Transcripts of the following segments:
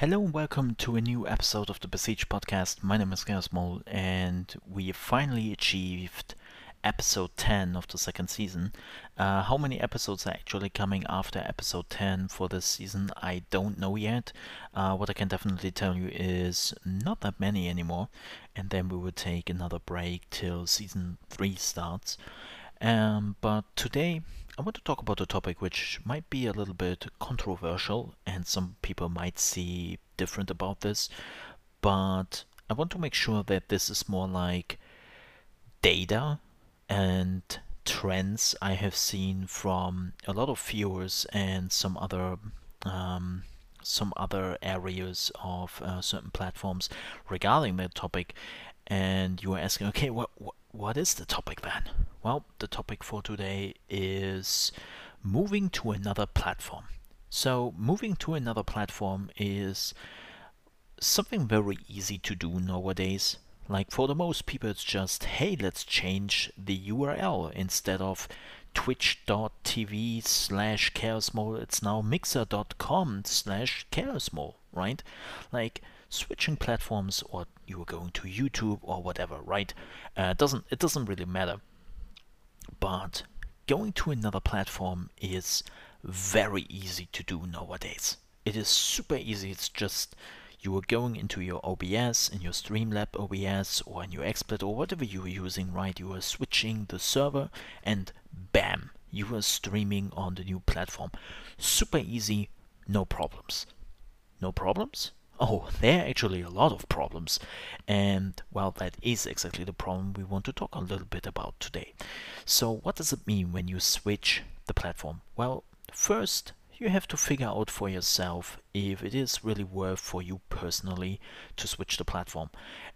Hello and welcome to a new episode of the Besiege podcast. My name is Chaosmole and we finally achieved episode 10 of the second season. Uh, how many episodes are actually coming after episode 10 for this season, I don't know yet. Uh, what I can definitely tell you is not that many anymore, and then we will take another break till season 3 starts. Um, but today I want to talk about a topic which might be a little bit controversial, and some people might see different about this, but I want to make sure that this is more like data and trends I have seen from a lot of viewers and some other um, some other areas of uh, certain platforms regarding that topic. And you are asking, okay, what, what what is the topic then? Well, the topic for today is moving to another platform. So, moving to another platform is something very easy to do nowadays. Like for the most people, it's just, hey, let's change the URL instead of twitch.tv slash chaosmole, it's now mixer.com slash chaosmole, right? Like switching platforms or you are going to YouTube or whatever, right? Uh, doesn't it doesn't really matter. But going to another platform is very easy to do nowadays. It is super easy. It's just you are going into your OBS, in your Streamlab OBS, or in your XSplit, or whatever you are using, right? You are switching the server, and bam, you are streaming on the new platform. Super easy, no problems. No problems? Oh, there are actually a lot of problems. And, well, that is exactly the problem we want to talk a little bit about today. So, what does it mean when you switch the platform? Well, first, you have to figure out for yourself if it is really worth for you personally to switch the platform.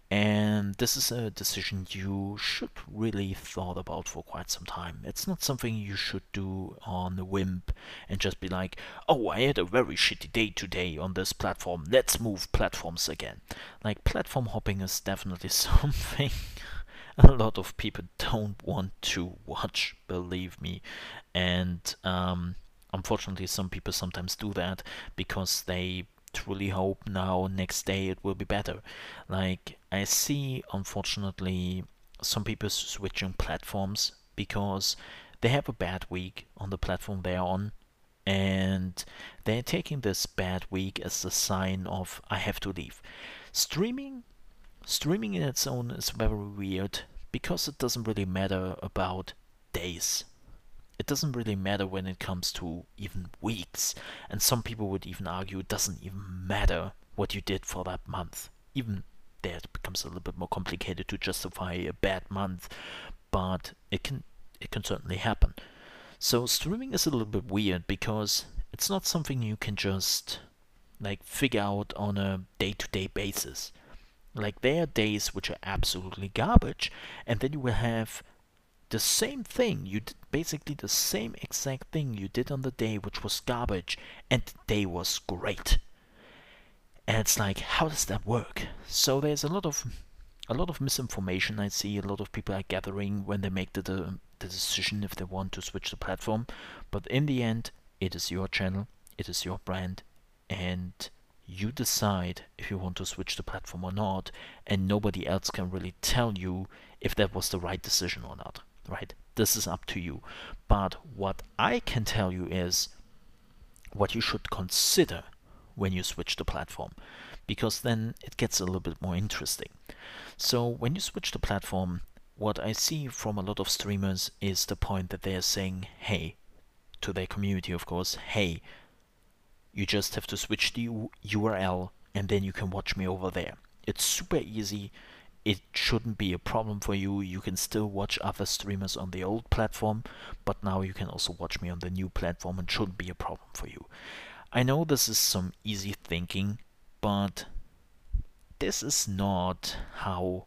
And this is a decision you should really thought about for quite some time. It's not something you should do on a whim and just be like, oh, I had a very shitty day today on this platform. Let's move platforms again. Like platform hopping is definitely something a lot of people don't want to watch, believe me. And um, unfortunately, some people sometimes do that because they truly hope now next day it will be better. Like I see, unfortunately, some people switching platforms because they have a bad week on the platform they're on and they're taking this bad week as a sign of I have to leave. Streaming streaming in its own is very weird because it doesn't really matter about days it doesn't really matter when it comes to even weeks. And some people would even argue it doesn't even matter what you did for that month. Even there it becomes a little bit more complicated to justify a bad month, but it can it can certainly happen. So streaming is a little bit weird because it's not something you can just like figure out on a day-to-day basis. Like there are days which are absolutely garbage, and then you will have the same thing. You did basically the same exact thing you did on the day, which was garbage, and the day was great. And it's like, how does that work? So there's a lot of a lot of misinformation I see. A lot of people are gathering when they make the, the, the decision if they want to switch the platform. But in the end, it is your channel, it is your brand, and you decide if you want to switch the platform or not, and nobody else can really tell you if that was the right decision or not right? This is up to you. But what I can tell you is what you should consider when you switch the platform, because then it gets a little bit more interesting. So when you switch the platform, what I see from a lot of streamers is the point that they are saying, hey, to their community, of course, hey, you just have to switch the URL and then you can watch me over there. It's super easy it shouldn't be a problem for you. You can still watch other streamers on the old platform, but now you can also watch me on the new platform and shouldn't be a problem for you. I know this is some easy thinking, but this is not how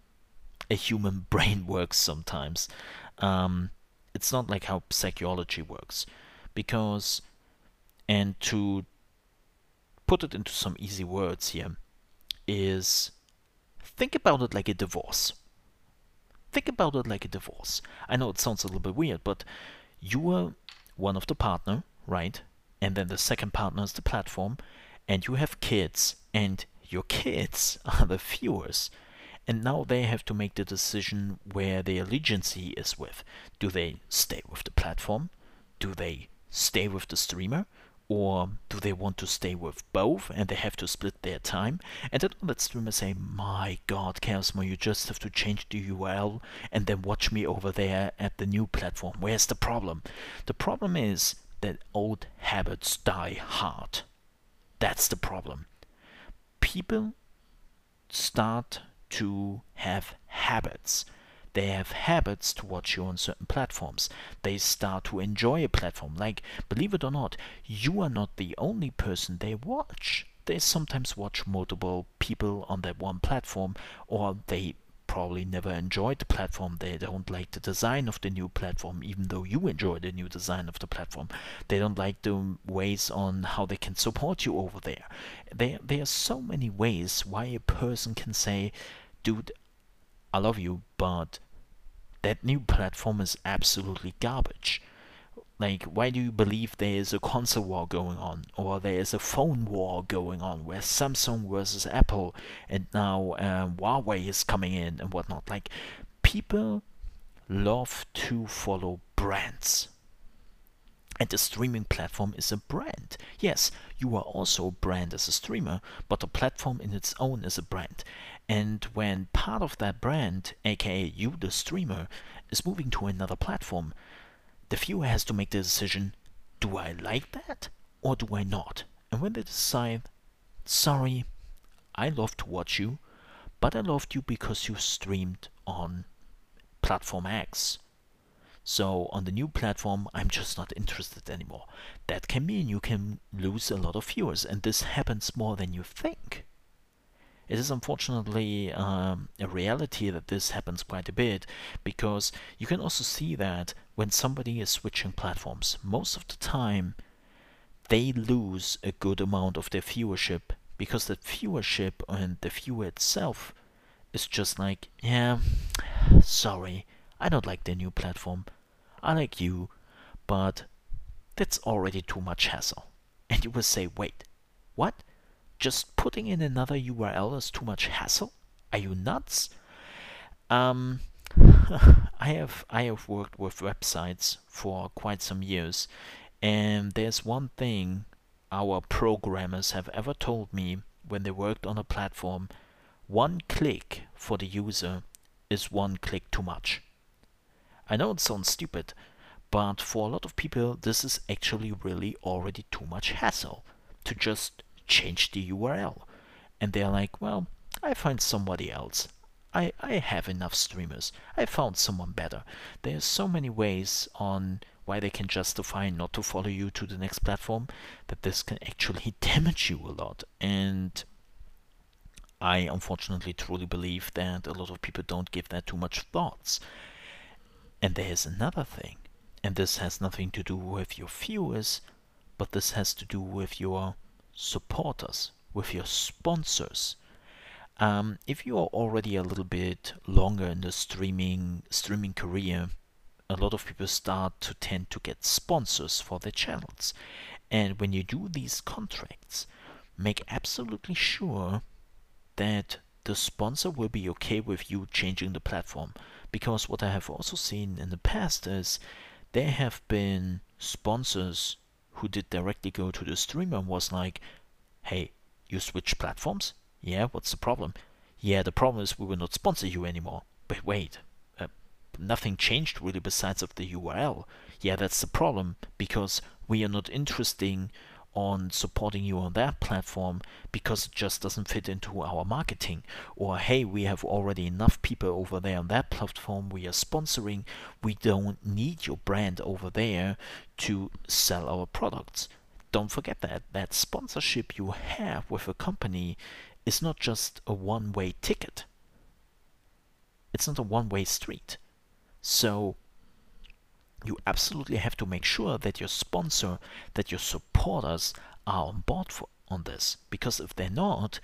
a human brain works sometimes. Um, it's not like how psychology works. Because, and to put it into some easy words here, is think about it like a divorce. Think about it like a divorce. I know it sounds a little bit weird, but you are one of the partner, right? And then the second partner is the platform, and you have kids, and your kids are the viewers. And now they have to make the decision where their allegiance is with. Do they stay with the platform? Do they stay with the streamer? Or do they want to stay with both and they have to split their time? And then let streamers say, My god, Chaosmo, you just have to change the URL and then watch me over there at the new platform. Where's the problem? The problem is that old habits die hard. That's the problem. People start to have habits they have habits to watch you on certain platforms. They start to enjoy a platform. Like, believe it or not, you are not the only person they watch. They sometimes watch multiple people on that one platform, or they probably never enjoyed the platform. They don't like the design of the new platform, even though you enjoy the new design of the platform. They don't like the ways on how they can support you over there. There, there are so many ways why a person can say, dude, I love you, but that new platform is absolutely garbage. Like, why do you believe there is a console war going on, or there is a phone war going on, where Samsung versus Apple, and now uh, Huawei is coming in and whatnot? Like, people love to follow brands. And the streaming platform is a brand. Yes, you are also a brand as a streamer, but the platform in its own is a brand. And when part of that brand, aka you, the streamer, is moving to another platform, the viewer has to make the decision do I like that or do I not? And when they decide, sorry, I love to watch you, but I loved you because you streamed on platform X. So on the new platform, I'm just not interested anymore. That can mean you can lose a lot of viewers, and this happens more than you think. It is unfortunately um, a reality that this happens quite a bit because you can also see that when somebody is switching platforms, most of the time they lose a good amount of their viewership because the viewership and the viewer itself is just like, yeah, sorry, I don't like the new platform. I like you, but that's already too much hassle. And you will say, wait, what? just putting in another URL is too much hassle? Are you nuts? Um, I have I have worked with websites for quite some years, and there's one thing our programmers have ever told me when they worked on a platform: one click for the user is one click too much. I know it sounds stupid, but for a lot of people, this is actually really already too much hassle to just change the URL. And they're like, well, I find somebody else. I, I have enough streamers. I found someone better. There's so many ways on why they can justify not to follow you to the next platform that this can actually damage you a lot. And I unfortunately truly believe that a lot of people don't give that too much thoughts. And there's another thing, and this has nothing to do with your viewers, but this has to do with your supporters, with your sponsors. Um, if you are already a little bit longer in the streaming streaming career, a lot of people start to tend to get sponsors for their channels. And when you do these contracts, make absolutely sure that the sponsor will be okay with you changing the platform. Because what I have also seen in the past is there have been sponsors who did directly go to the streamer and was like, hey, you switch platforms? Yeah, what's the problem? Yeah, the problem is we will not sponsor you anymore. But wait, uh, nothing changed really besides of the URL. Yeah, that's the problem because we are not interesting on supporting you on that platform because it just doesn't fit into our marketing. Or hey, we have already enough people over there on that platform we are sponsoring. We don't need your brand over there to sell our products. Don't forget that that sponsorship you have with a company is not just a one-way ticket. It's not a one-way street. So you absolutely have to make sure that your sponsor, that your supporters are on board for, on this. Because if they're not,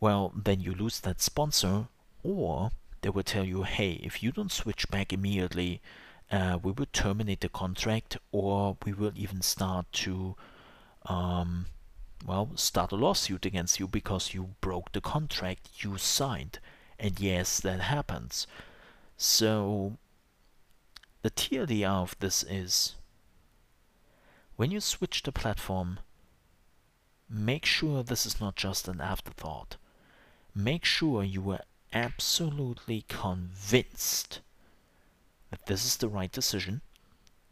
well, then you lose that sponsor, or they will tell you, hey, if you don't switch back immediately, uh, we will terminate the contract, or we will even start to um, well, start a lawsuit against you because you broke the contract you signed. And yes, that happens. So, the TLDR of this is when you switch the platform, make sure this is not just an afterthought. Make sure you are absolutely convinced that this is the right decision,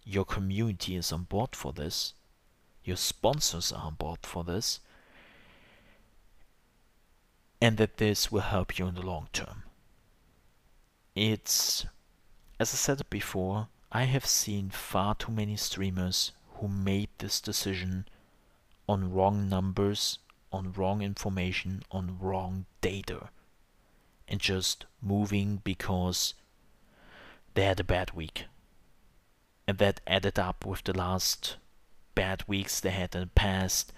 your community is on board for this, your sponsors are on board for this, and that this will help you in the long term. It's, as I said before, I have seen far too many streamers who made this decision on wrong numbers, on wrong information, on wrong data, and just moving because they had a bad week. And that added up with the last bad weeks they had in the past,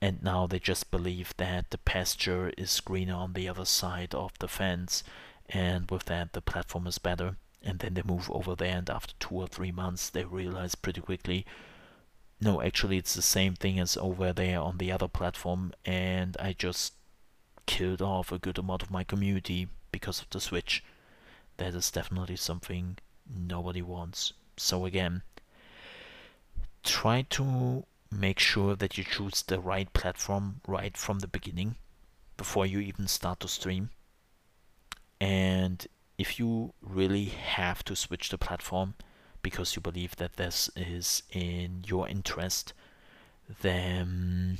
and now they just believe that the pasture is greener on the other side of the fence, and with that the platform is better. And then they move over there, and after two or three months, they realize pretty quickly no, actually, it's the same thing as over there on the other platform, and I just killed off a good amount of my community because of the switch. That is definitely something nobody wants. So again, try to make sure that you choose the right platform right from the beginning before you even start to stream. And if you really have to switch the platform because you believe that this is in your interest, then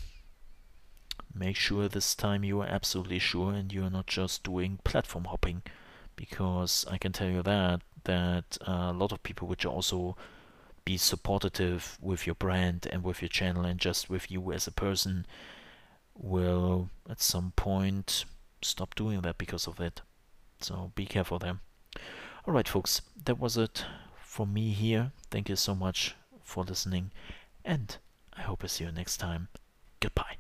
make sure this time you are absolutely sure and you are not just doing platform hopping because I can tell you that that a lot of people which also be supportive with your brand and with your channel and just with you as a person will at some point stop doing that because of it. So be careful there. Alright folks, that was it for me here. Thank you so much for listening and I hope I see you next time. Goodbye.